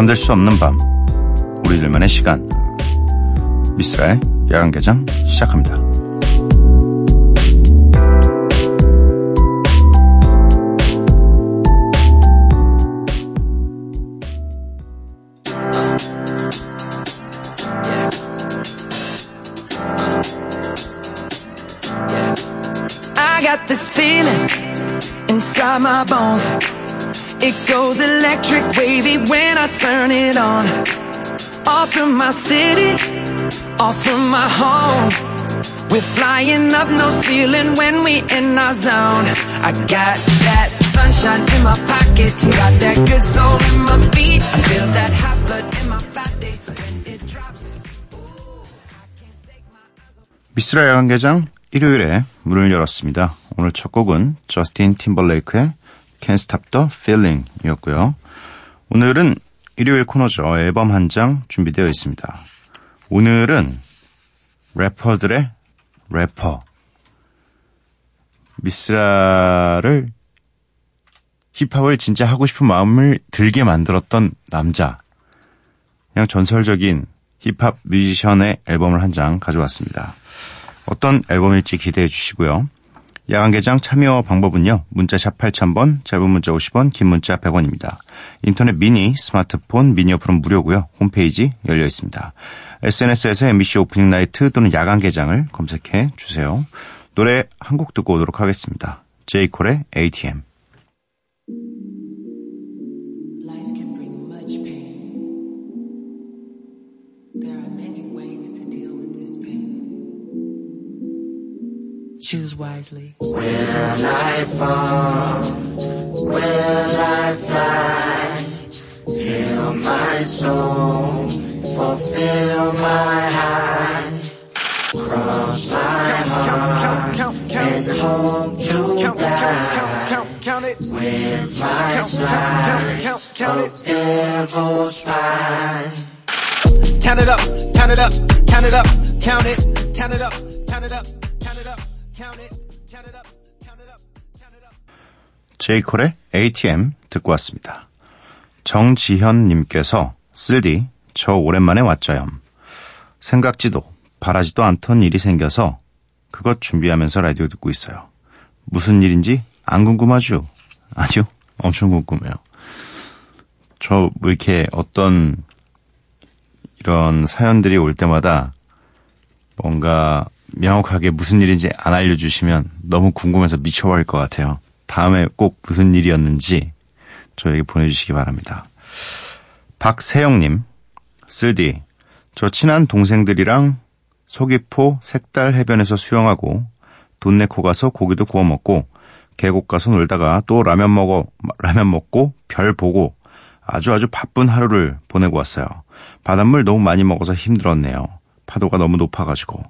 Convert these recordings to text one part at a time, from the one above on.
잠들 수 없는 밤 우리들만의 시간 미스라의 야간개장 시작합니다. I got this feeling inside my bones. It goes electric wavy when I turn it on. Off from my city, off from my home. We're flying up no ceiling when we in our zone. I got that sunshine in my pocket, got that good soul in my feet. I feel that hot blood in my body when it drops. 미스라 야간개장 일요일에 문을 열었습니다. 오늘 첫 곡은 저스틴 팀벌레이크의 Can't Stop the Feeling 이었고요. 오늘은 일요일 코너죠. 앨범 한 장 준비되어 있습니다. 오늘은 래퍼들의 래퍼. 미스라를 힙합을 진짜 하고 싶은 마음을 들게 만들었던 남자. 그냥 전설적인 힙합 뮤지션의 앨범을 한 장 가져왔습니다. 어떤 앨범일지 기대해 주시고요. 야간개장 참여 방법은요. 문자샵 8000번, 짧은 문자 50원, 긴 문자 100원입니다. 인터넷 미니, 스마트폰, 미니 어플은 무료고요. 홈페이지 열려 있습니다. SNS에서 MBC 오프닝 나이트 또는 야간개장을 검색해 주세요. 노래 한 곡 듣고 오도록 하겠습니다. 제이콜의 ATM. Pain. Choose wisely. Will I fall? Will I fly? Heal my soul, fulfill my heart. Cross my heart and hope to die. With my slice of devil's spine. Count it up, count it up, count it up, count it, count it up. 제이콜의 ATM 듣고 왔습니다. 정지현님께서 쓸디 저 오랜만에 왔죠요. 생각지도 바라지도 않던 일이 생겨서 그것 준비하면서 라디오 듣고 있어요. 무슨 일인지 안 궁금하죠? 아니요, 엄청 궁금해요. 저 뭐 이렇게 어떤 이런 사연들이 올 때마다 뭔가 명확하게 무슨 일인지 안 알려주시면 너무 궁금해서 미쳐버릴 것 같아요. 다음에 꼭 무슨 일이었는지 저에게 보내주시기 바랍니다. 박세영님, 쓸디, 저 친한 동생들이랑 서귀포 색달 해변에서 수영하고 돈 내고 가서 고기도 구워 먹고 계곡 가서 놀다가 또 라면 먹어 라면 먹고 별 보고 아주 아주 바쁜 하루를 보내고 왔어요. 바닷물 너무 많이 먹어서 힘들었네요. 파도가 너무 높아가지고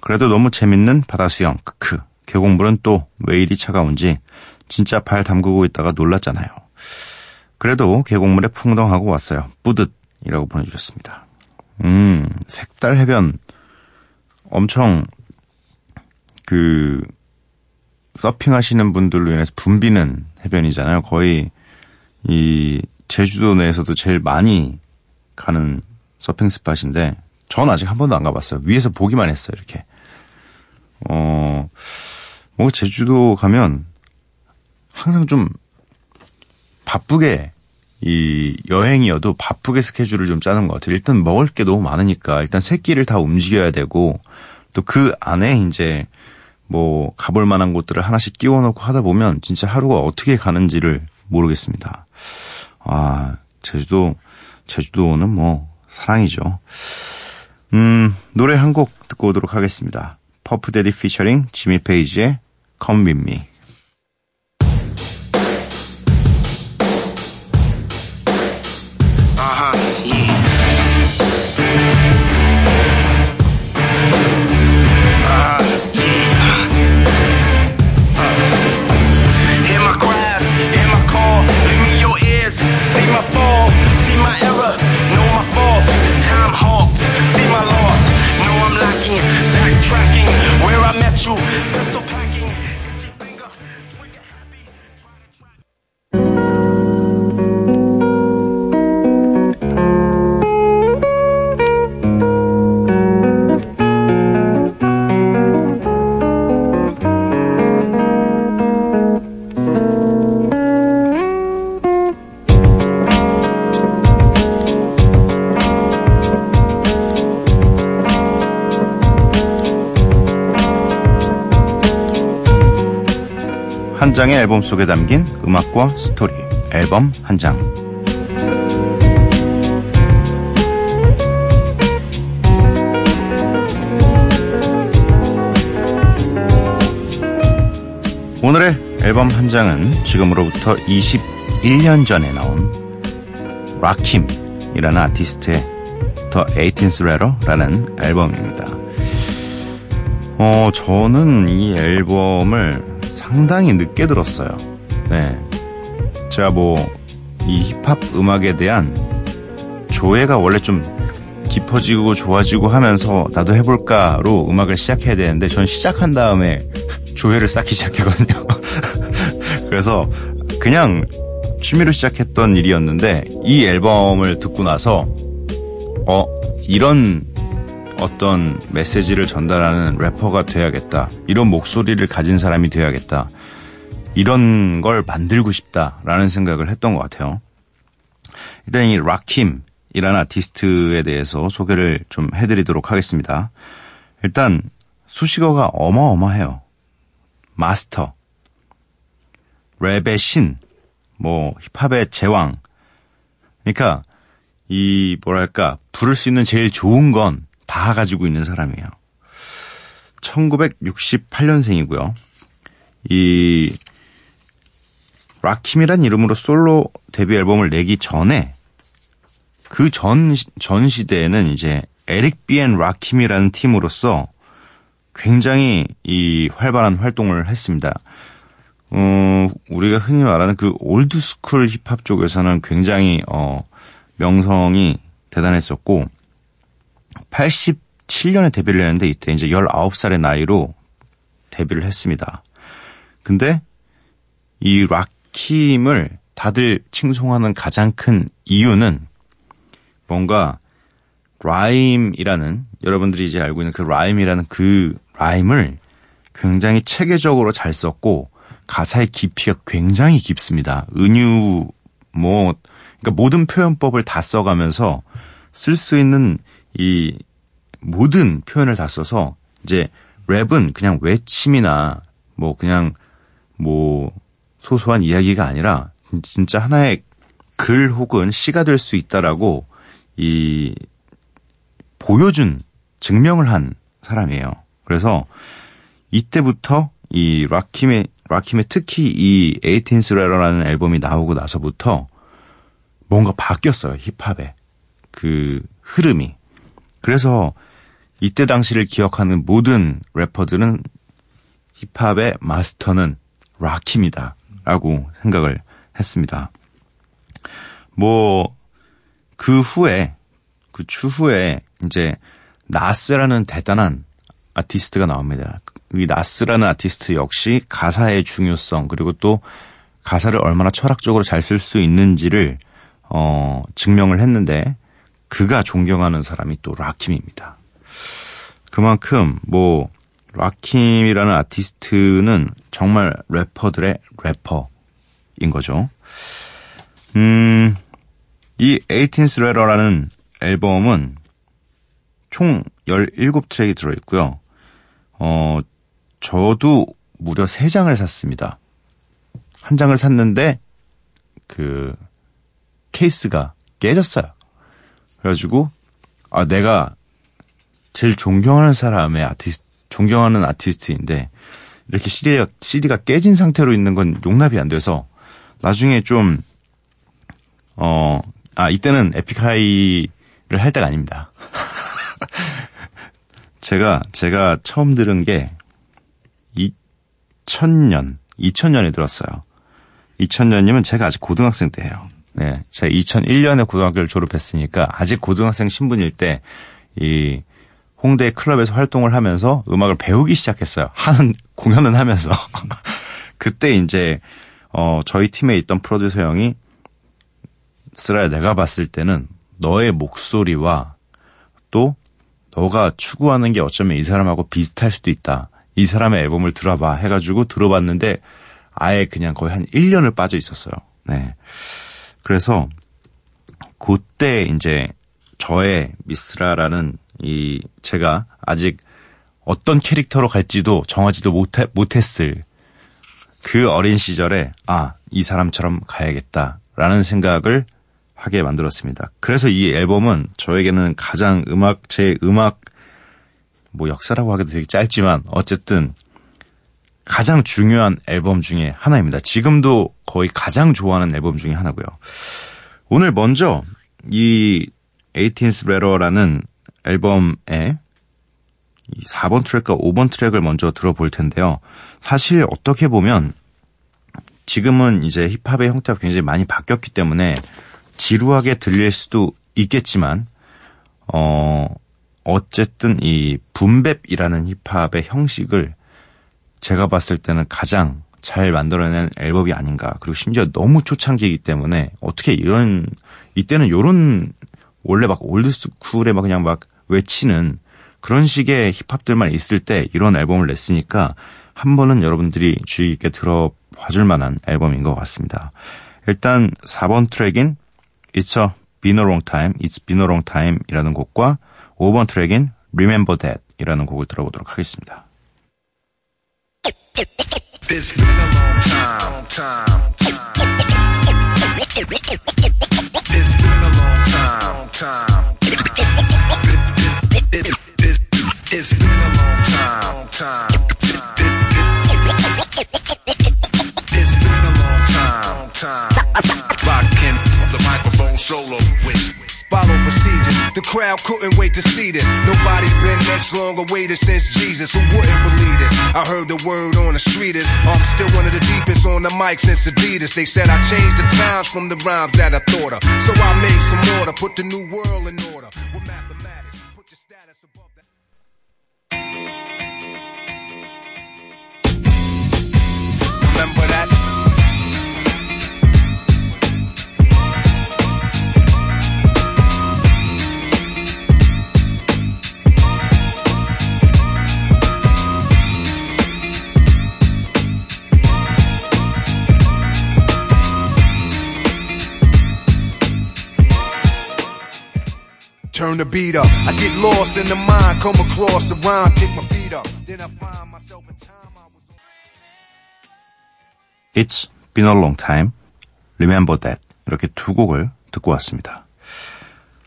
그래도 너무 재밌는 바다 수영 크크 계곡물은 또 왜 이리 차가운지 진짜 발 담그고 있다가 놀랐잖아요. 그래도 계곡물에 풍덩하고 왔어요. 뿌듯이라고 보내주셨습니다. 음, 색달 해변 엄청 그 서핑하시는 분들로 인해서 붐비는 해변이잖아요. 거의 이 제주도 내에서도 제일 많이 가는 서핑 스팟인데 전 아직 한 번도 안 가봤어요. 위에서 보기만 했어요. 이렇게. 어, 뭐 제주도 가면 항상 좀 바쁘게 이 여행이어도 바쁘게 스케줄을 좀 짜는 것 같아요. 일단 먹을 게 너무 많으니까 일단 세 끼를 다 움직여야 되고 또 그 안에 이제 뭐 가볼 만한 곳들을 하나씩 끼워 넣고 하다 보면 진짜 하루가 어떻게 가는지를 모르겠습니다. 아, 제주도, 제주도는 뭐 사랑이죠. 음, 노래 한 곡 듣고 오도록 하겠습니다. 퍼프데디 피처링 지미 페이지의 Come With Me. 한 장의 앨범 속에 담긴 음악과 스토리, 앨범 한 장. 오늘의 앨범 한 장은 지금으로부터 21년 전에 나온 락킴이라는 아티스트의 The 18th Letter라는 앨범입니다. 어, 저는 이 앨범을 상당히 늦게 들었어요. 네. 제가 뭐, 이 힙합 음악에 대한 조예가 원래 좀 깊어지고 좋아지고 하면서 나도 해볼까로 음악을 시작해야 되는데 전 시작한 다음에 조회를 쌓기 시작했거든요. 그래서 그냥 취미로 시작했던 일이었는데 이 앨범을 듣고 나서 어 이런 어떤 메시지를 전달하는 래퍼가 돼야겠다. 이런 목소리를 가진 사람이 돼야겠다. 이런 걸 만들고 싶다라는 생각을 했던 것 같아요. 일단 이 락킴이라는 아티스트에 대해서 소개를 좀 해드리도록 하겠습니다. 일단 수식어가 어마어마해요. 마스터, 랩의 신, 뭐 힙합의 제왕. 그러니까 이 뭐랄까 부를 수 있는 제일 좋은 건 다 가지고 있는 사람이에요. 1968년생이고요. 이 락킴이란 이름으로 솔로 데뷔 앨범을 내기 전에 그 전 전 시대에는 이제 에릭 비앤 락킴이라는 팀으로서 굉장히 이 활발한 활동을 했습니다. 어, 우리가 흔히 말하는 그 old school 힙합 쪽에서는 굉장히 어 명성이 대단했었고 87년에 데뷔를 했는데 이때 이제 19살의 나이로 데뷔를 했습니다. 근데 이 락킴을 다들 칭송하는 가장 큰 이유는 뭔가 라임이라는 여러분들이 이제 알고 있는 그 라임이라는 그 라임을 굉장히 체계적으로 잘 썼고 가사의 깊이가 굉장히 깊습니다. 은유 뭐 그러니까 모든 표현법을 다 써가면서 쓸 수 있는 이 모든 표현을 다 써서 이제 랩은 그냥 외침이나 뭐 그냥 뭐 소소한 이야기가 아니라 진짜 하나의 글 혹은 시가 될 수 있다라고 이 보여준 증명을 한 사람이에요. 그래서 이때부터 이 락킴의 락킴의 특히 이 에이틴스 레러라는 앨범이 나오고 나서부터 뭔가 바뀌었어요. 힙합의 그 흐름이. 그래서 이때 당시를 기억하는 모든 래퍼들은 힙합의 마스터는 락킴이다. 라고 생각을 했습니다. 뭐, 그 후에, 그 추후에 이제 나스라는 대단한 아티스트가 나옵니다. 이 나스라는 아티스트 역시 가사의 중요성 그리고 또 가사를 얼마나 철학적으로 잘 쓸 수 있는지를 어 증명을 했는데 그가 존경하는 사람이 또 라킴입니다. 그만큼 뭐 라킴이라는 아티스트는 정말 래퍼들의 래퍼인 거죠. 음, 이 18th Letter라는 앨범은 총 17트랙이 들어있고요. 어, 저도 무려 3장을 샀습니다. 한 장을 샀는데, 그, 케이스가 깨졌어요. 그래가지고, 아, 내가 제일 존경하는 사람의 아티스트, 존경하는 아티스트인데, 이렇게 CD가, CD가 깨진 상태로 있는 건 용납이 안 돼서, 나중에 좀, 어, 아, 이때는 에픽하이를 할 때가 아닙니다. 제가, 제가 처음 들은 게 2000년, 2000년에 들었어요. 2000년이면 제가 아직 고등학생 때예요. 네. 제가 2001년에 고등학교를 졸업했으니까 아직 고등학생 신분일 때 이 홍대 클럽에서 활동을 하면서 음악을 배우기 시작했어요. 하는 공연은 하면서. 그때 이제 어 저희 팀에 있던 프로듀서 형이 쓰라야 내가 봤을 때는 너의 목소리와 또 너가 추구하는 게 어쩌면 이 사람하고 비슷할 수도 있다. 이 사람의 앨범을 들어봐 해가지고 들어봤는데 아예 그냥 거의 한 1년을 빠져 있었어요. 네. 그래서 그때 이제 저의 미스라라는 이 제가 아직 어떤 캐릭터로 갈지도 정하지도 못해, 못했을 그 어린 시절에 아, 이 사람처럼 가야겠다라는 생각을 하게 만들었습니다. 그래서 이 앨범은 저에게는 가장 음악 제 음악 뭐 역사라고 하기도 되게 짧지만 어쨌든 가장 중요한 앨범 중에 하나입니다. 지금도 거의 가장 좋아하는 앨범 중에 하나고요. 오늘 먼저 이 18th Letter라는 앨범의 이 4번 트랙과 5번 트랙을 먼저 들어볼 텐데요. 사실 어떻게 보면 지금은 이제 힙합의 형태가 굉장히 많이 바뀌었기 때문에 지루하게 들릴 수도 있겠지만 어 어쨌든 이 붐뱁이라는 힙합의 형식을 제가 봤을 때는 가장 잘 만들어낸 앨범이 아닌가. 그리고 심지어 너무 초창기이기 때문에 어떻게 이런 이때는 요런 원래 막 올드스쿨에 막 그냥 막 외치는 그런 식의 힙합들만 있을 때 이런 앨범을 냈으니까 한 번은 여러분들이 주의 깊게 들어봐줄 만한 앨범인 것 같습니다. 일단 4번 트랙인 It's a Been a Long Time, It's Been a Long Time 이라는 곡과 5번 트랙인 Remember That 이라는 곡을 들어보도록 하겠습니다. It's been a long time, time, time. Crowd couldn't wait to see this. Nobody's been this long awaited since Jesus. Who wouldn't believe this? I heard the word on the street is oh, I'm still one of the deepest on the mic since Adidas. They said I changed the times from the rhymes that I thought of. So I made some more to put the new world in the beat up. I get lost in the mind, come across the rhyme, kick my feet up. Then I find myself in time I was. It's Been a Long Time, Remember That 이렇게 두 곡을 듣고 왔습니다.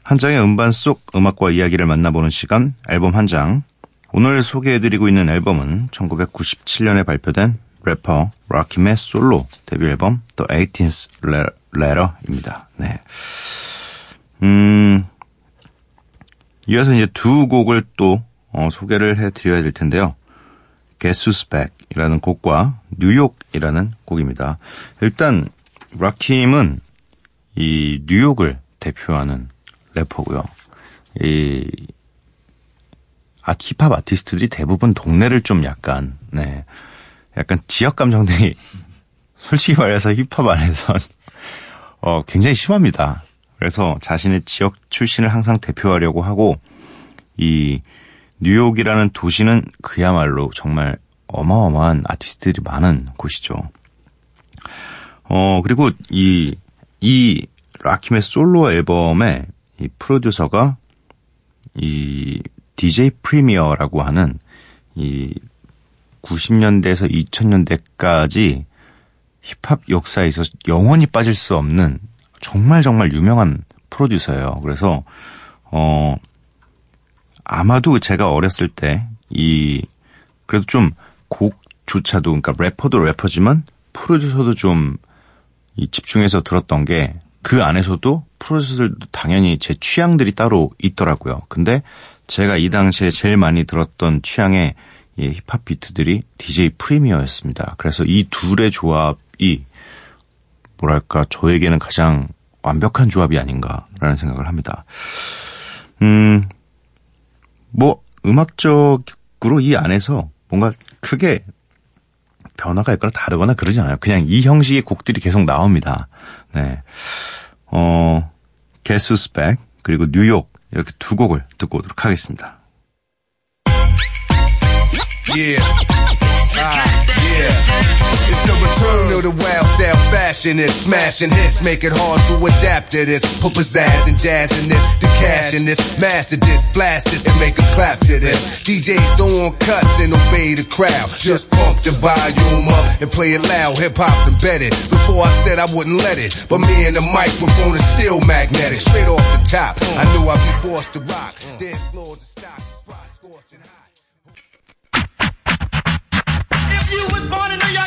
한 장의 음반 속 음악과 이야기를 만나보는 시간 앨범 한 장. 오늘 소개해드리고 있는 앨범은 1997년에 발표된 래퍼 락킴의 솔로 데뷔 앨범 The 18th Letter입니다. 네. 음, 이어서 이제 두 곡을 또 어, 소개를 해드려야 될 텐데요. Guess Who's Back이라는 곡과 뉴욕이라는 곡입니다. 일단 락킴은 이 뉴욕을 대표하는 래퍼고요. 이 아, 힙합 아티스트들이 대부분 동네를 좀 약간 네 약간 지역 감정들이 솔직히 말해서 힙합 안에선 어 굉장히 심합니다. 그래서 자신의 지역 출신을 항상 대표하려고 하고 이 뉴욕이라는 도시는 그야말로 정말 어마어마한 아티스트들이 많은 곳이죠. 어, 그리고 이, 이 라킴의 솔로 앨범의 이 프로듀서가 이 DJ 프리미어라고 하는 이 90년대에서 2000년대까지 힙합 역사에 있어서 영원히 빠질 수 없는 정말 정말 유명한 프로듀서예요. 그래서 어 아마도 제가 어렸을 때 이 그래도 좀 곡조차도 그러니까 래퍼도 래퍼지만 프로듀서도 좀 이 집중해서 들었던 게 그 안에서도 프로듀서들도 당연히 제 취향들이 따로 있더라고요. 근데 제가 이 당시에 제일 많이 들었던 취향의 이 힙합 비트들이 DJ 프리미어였습니다. 그래서 이 둘의 조합이 뭐랄까 저에게는 가장 완벽한 조합이 아닌가라는 생각을 합니다. 음, 뭐 음악적으로 이 안에서 뭔가 크게 변화가 있거나 다르거나 그러지 않아요. 그냥 이 형식의 곡들이 계속 나옵니다. 네. 어, 개수스백 그리고 뉴욕 이렇게 두 곡을 듣고 오도록 하겠습니다. Yeah. It's the return of the wild style fashion. It's smashing hits, make it hard to adapt to this. Put pizzazz and jazz in this, the cash in this, master this, blast this, and make a clap to this. DJs throw on cuts and obey the crowd. Just pump the volume up and play it loud. Hip hop's embedded. Before I said I wouldn't let it, but me and the microphone is still magnetic. Straight off the top, I knew I'd be forced to rock. Dead floors and stock,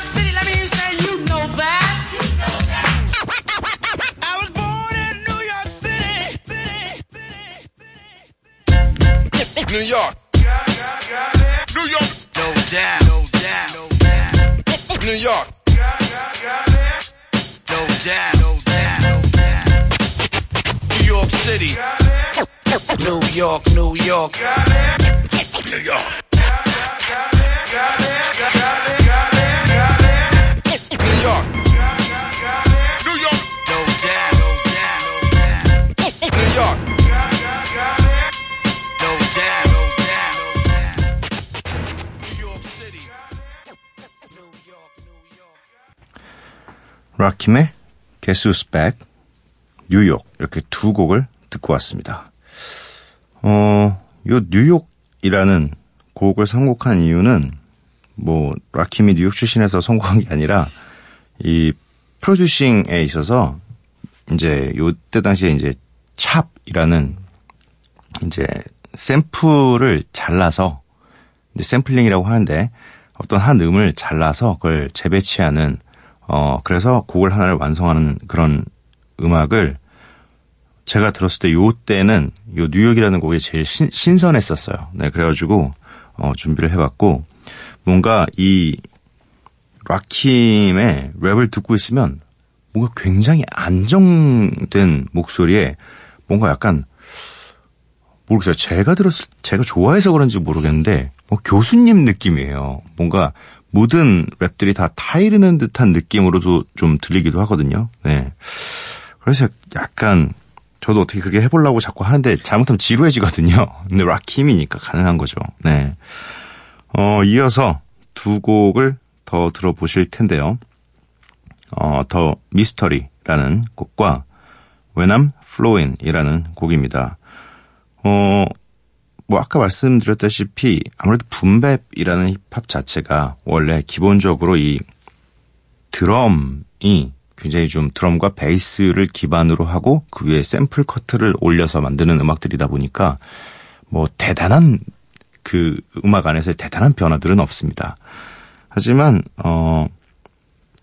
city, let me even say you know that. You know that. I was born in New York city, city. New York. New York. No doubt. No doubt. No doubt. New York. No doubt. No doubt. New York City. New York. New York. New York. Who's Back, 뉴욕 이렇게 두 곡을 듣고 왔습니다. 어, 요 뉴욕이라는 곡을 선곡한 이유는 뭐 락킴이 뉴욕 출신에서 선곡한 게 아니라 이 프로듀싱에 있어서 이제 요때 당시에 이제 찹이라는 이제 샘플을 잘라서 샘플링이라고 하는데 어떤 한 음을 잘라서 그걸 재배치하는 어 그래서 곡을 하나를 완성하는 그런 음악을 제가 들었을 때 요 때는 요 뉴욕이라는 곡이 제일 신, 신선했었어요. 네 그래가지고 어 준비를 해봤고 뭔가 이 락킴의 랩을 듣고 있으면 뭔가 굉장히 안정된 목소리에 뭔가 약간 모르겠어요. 제가 들었을 제가 좋아해서 그런지 모르겠는데 뭐 교수님 느낌이에요. 뭔가 모든 랩들이 다 타이르는 듯한 느낌으로도 좀 들리기도 하거든요. 네. 그래서 약간 저도 어떻게 그렇게 해보려고 자꾸 하는데 잘못하면 지루해지거든요. 근데 락킴이니까 가능한 거죠. 네. 어, 이어서 두 곡을 더 들어보실 텐데요. 어, 더 미스터리라는 곡과 When I'm Flowing이라는 곡입니다. 어, 뭐 아까 말씀드렸다시피 아무래도 붐랩이라는 힙합 자체가 원래 기본적으로 이 드럼이 굉장히 좀 드럼과 베이스를 기반으로 하고 그 위에 샘플 커트를 올려서 만드는 음악들이다 보니까 뭐 대단한 그 음악 안에서의 대단한 변화들은 없습니다. 하지만 어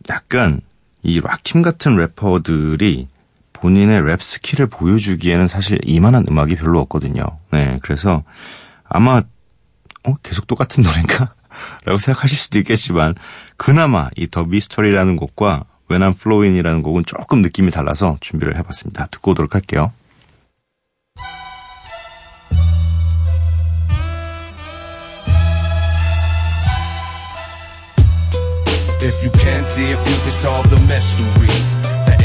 약간 이 락킴 같은 래퍼들이 본인의 랩 스킬을 보여주기에는 사실 이만한 음악이 별로 없거든요. 네, 그래서 아마 어 계속 똑같은 노래인가? 라고 생각하실 수도 있겠지만 그나마 이 더 미스터리라는 곡과 I'm Flowing이라는 곡은 조금 느낌이 달라서 준비를 해봤습니다. 듣고 오도록 할게요.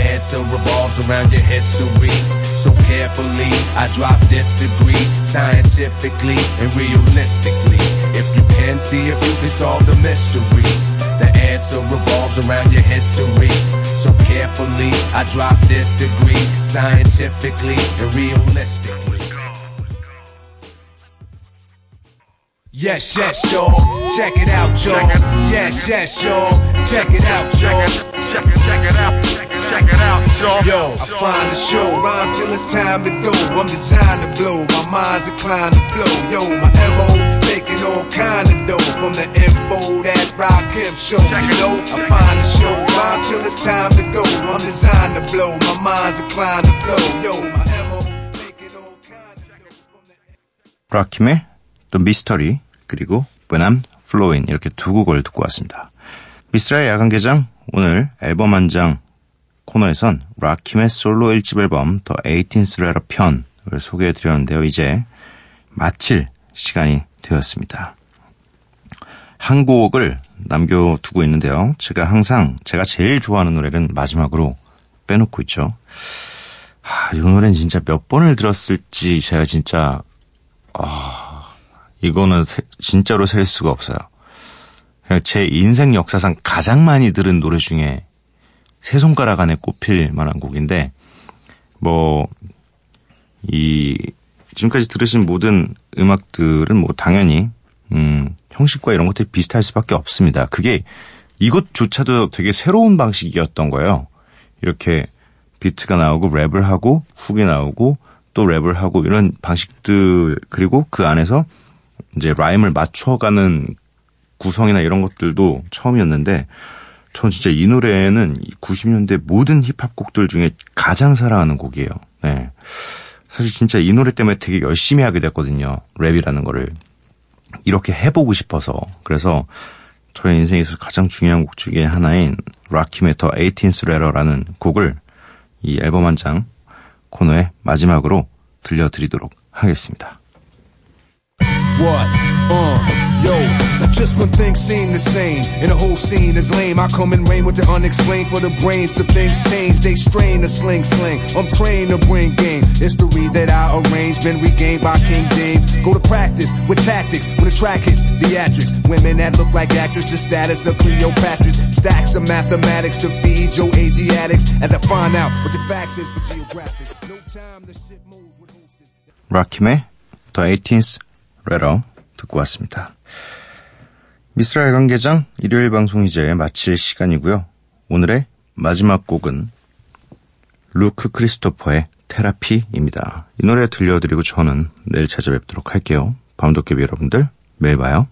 Answer revolves around your history. So carefully, I drop this degree, scientifically and realistically. If you can see if you can solve the mystery, the answer revolves around your history. So carefully, I drop this degree, scientifically and realistically. Yes, yes, y'all. Check it out, y'all. Yes, yes, y'all. Check it out, y'all. Check it, check it out. Check it out, y'all. Yo, I find the show, rhyme till it's time to go. I'm designed to blow, my mind's inclined to blow. Yo, my MO making all kind of dough from the info that Rock Him show. You know, I find the show, rhyme till it's time to go. I'm designed to blow, my mind's inclined to blow. Yo, my MO making all kind of dough from the. Rock me, the mystery. 그리고 I'm Flowing 이렇게 두 곡을 듣고 왔습니다. 미스라의 야간개장 오늘 앨범 한 장 코너에선 락킴의 솔로 1집 앨범 더 18th Letter 편을 소개해드렸는데요. 이제 마칠 시간이 되었습니다. 한 곡을 남겨두고 있는데요. 제가 항상 제가 제일 좋아하는 노래는 마지막으로 빼놓고 있죠. 아, 이 노래는 진짜 몇 번을 들었을지 제가 진짜 이거는 세- 진짜로 셀 수가 없어요. 제 인생 역사상 가장 많이 들은 노래 중에 세 손가락 안에 꼽힐 만한 곡인데 뭐 이 지금까지 들으신 모든 음악들은 뭐 당연히 음 형식과 이런 것들이 비슷할 수밖에 없습니다. 그게 이것조차도 되게 새로운 방식이었던 거예요. 이렇게 비트가 나오고 랩을 하고 훅이 나오고 또 랩을 하고 이런 방식들 그리고 그 안에서 이제 라임을 맞춰가는 구성이나 이런 것들도 처음이었는데 전 진짜 이 노래는 90년대 모든 힙합 곡들 중에 가장 사랑하는 곡이에요. 네. 사실 진짜 이 노래 때문에 되게 열심히 하게 됐거든요. 랩이라는 거를. 이렇게 해보고 싶어서. 그래서 저의 인생에서 가장 중요한 곡 중에 하나인 락킴의 The 18th Letter라는 곡을 이 앨범 한 장 코너의 마지막으로 들려드리도록 하겠습니다. what? Uh. Yo, just when things seem the same and the whole scene is lame, I come and rain with the unexplained for the brains the things change. They strain the sling sling. I'm trained to bring game. History that I arrange, been regained by King James. Go to practice with tactics when the track hits theatrics. Women that look like actors, the status of Cleopatra's. Stacks of mathematics to feed your Asiatics as I find out what the facts is for geographics. No time the shit moves with hostess. Rakime, the 18th Letter 듣고 왔습니다. 미스라 관계장 일요일 방송 이제 마칠 시간이고요. 오늘의 마지막 곡은 루크 크리스토퍼의 테라피입니다. 이 노래 들려드리고 저는 내일 찾아뵙도록 할게요. 밤도깨비 여러분들 매일 봐요.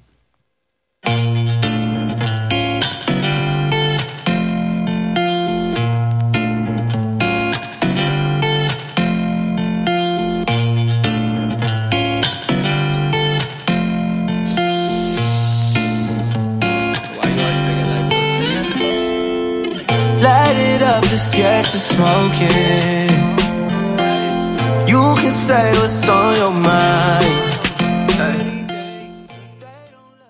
Just get to smoking. You can say what's on your mind.